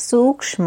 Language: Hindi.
सूक्ष्म।